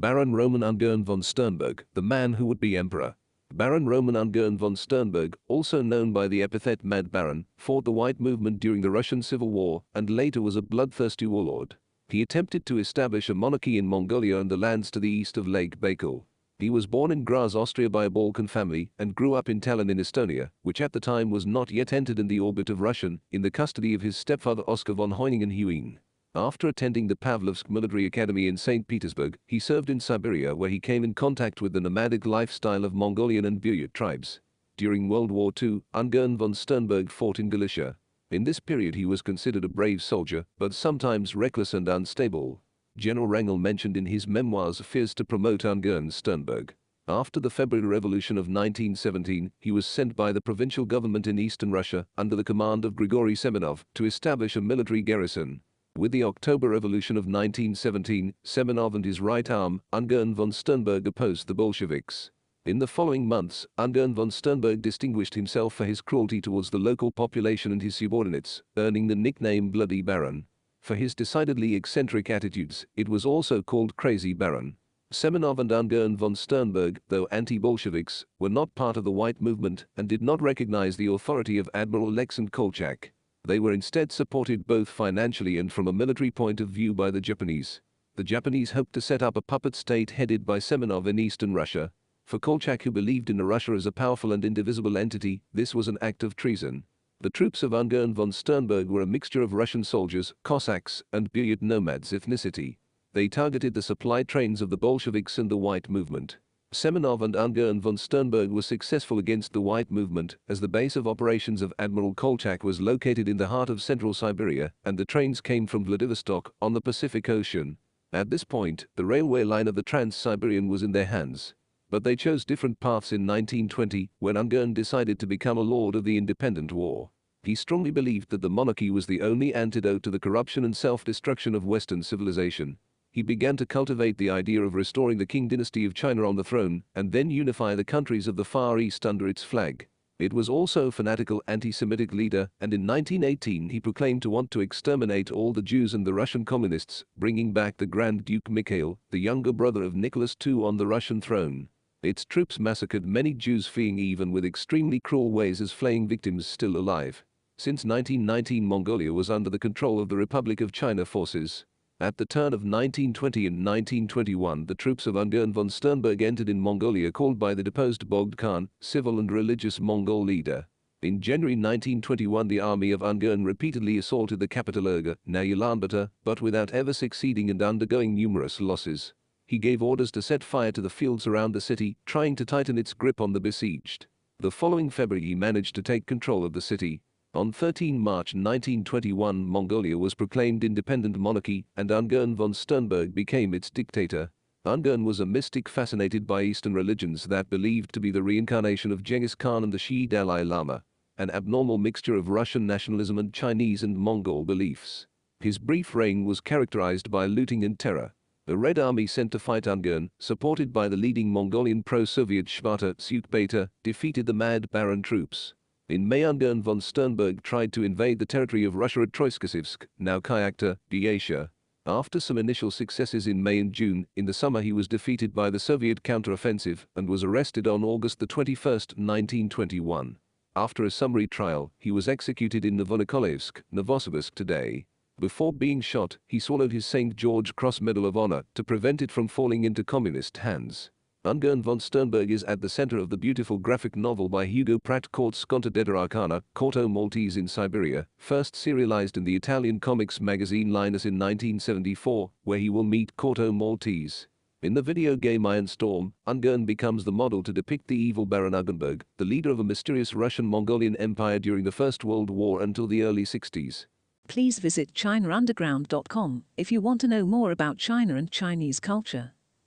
Baron Roman Ungern von Sternberg, the man who would be emperor. Baron Roman Ungern von Sternberg, also known by the epithet Mad Baron, fought the White Movement during the Russian Civil War and later was a bloodthirsty warlord. He attempted to establish a monarchy in Mongolia and the lands to the east of Lake Baikal. He was born in Graz, Austria by a Balkan family and grew up in Tallinn in Estonia, which at the time was not yet entered in the orbit of Russian, in the custody of his stepfather Oskar von Hoyningen-Huene. After attending the Pavlovsk Military Academy in St. Petersburg, he served in Siberia where he came in contact with the nomadic lifestyle of Mongolian and Buryat tribes. During World War II, Ungern von Sternberg fought in Galicia. In this period he was considered a brave soldier, but sometimes reckless and unstable. General Wrangel mentioned in his memoirs fears to promote Ungern Sternberg. After the February Revolution of 1917, he was sent by the provincial government in eastern Russia under the command of Grigory Semenov to establish a military garrison. With the October Revolution of 1917, Semenov and his right arm, Ungern von Sternberg opposed the Bolsheviks. In the following months, Ungern von Sternberg distinguished himself for his cruelty towards the local population and his subordinates, earning the nickname Bloody Baron. For his decidedly eccentric attitudes, it was also called Crazy Baron. Semenov and Ungern von Sternberg, though anti-Bolsheviks, were not part of the White Movement and did not recognize the authority of Admiral Aleksandr Kolchak. They were instead supported both financially and from a military point of view by the Japanese. The Japanese hoped to set up a puppet state headed by Semenov in eastern Russia. For Kolchak who believed in Russia as a powerful and indivisible entity, this was an act of treason. The troops of Ungern von Sternberg were a mixture of Russian soldiers, Cossacks, and Buryat nomads ethnicity. They targeted the supply trains of the Bolsheviks and the White Movement. Semenov and Ungern von Sternberg were successful against the White Movement as the base of operations of Admiral Kolchak was located in the heart of central Siberia and the trains came from Vladivostok on the Pacific Ocean. At this point, the railway line of the Trans-Siberian was in their hands. But they chose different paths in 1920 when Ungern decided to become a lord of the independent war. He strongly believed that the monarchy was the only antidote to the corruption and self-destruction of Western civilization. He began to cultivate the idea of restoring the Qing dynasty of China on the throne and then unify the countries of the Far East under its flag. It was also a fanatical anti-Semitic leader and in 1918 he proclaimed to want to exterminate all the Jews and the Russian communists, bringing back the Grand Duke Mikhail, the younger brother of Nicholas II on the Russian throne. Its troops massacred many Jews fleeing even with extremely cruel ways as flaying victims still alive. Since 1919 Mongolia was under the control of the Republic of China forces. At the turn of 1920 and 1921 the troops of Ungern von Sternberg entered in Mongolia called by the deposed Bogd Khan, civil and religious Mongol leader. In January 1921 the army of Ungern repeatedly assaulted the capital Urga, now Ulaanbaatar, but without ever succeeding and undergoing numerous losses he gave orders to set fire to the fields around the city, trying to tighten its grip on the besieged. The following February he managed to take control of the city. On 13 March 1921 Mongolia was proclaimed independent monarchy and Ungern von Sternberg became its dictator. Ungern was a mystic fascinated by Eastern religions that believed to be the reincarnation of Genghis Khan and the Shi'i Dalai Lama, an abnormal mixture of Russian nationalism and Chinese and Mongol beliefs. His brief reign was characterized by looting and terror. The Red Army sent to fight Ungern, supported by the leading Mongolian pro-Soviet Shvata Tsukbeta, defeated the Mad Baron troops. In May Ungern von Sternberg tried to invade the territory of Russia at Troitskosavsk, now Kyakhta, Dacia. After some initial successes in May and June, in the summer he was defeated by the Soviet counteroffensive and was arrested on August 21, 1921. After a summary trial, he was executed in Novonikolayevsk, Novosibirsk today. Before being shot, he swallowed his St. George Cross Medal of Honor to prevent it from falling into communist hands. Ungern von Sternberg is at the center of the beautiful graphic novel by Hugo Pratt called Sconta Arcana, Corto Maltese in Siberia, first serialized in the Italian comics magazine Linus in 1974, where he will meet Corto Maltese. In the video game Iron Storm, Ungern becomes the model to depict the evil Baron Uggenberg, the leader of a mysterious Russian-Mongolian empire during the First World War until the early 60s. Please visit ChinaUnderground.com if you want to know more about China and Chinese culture.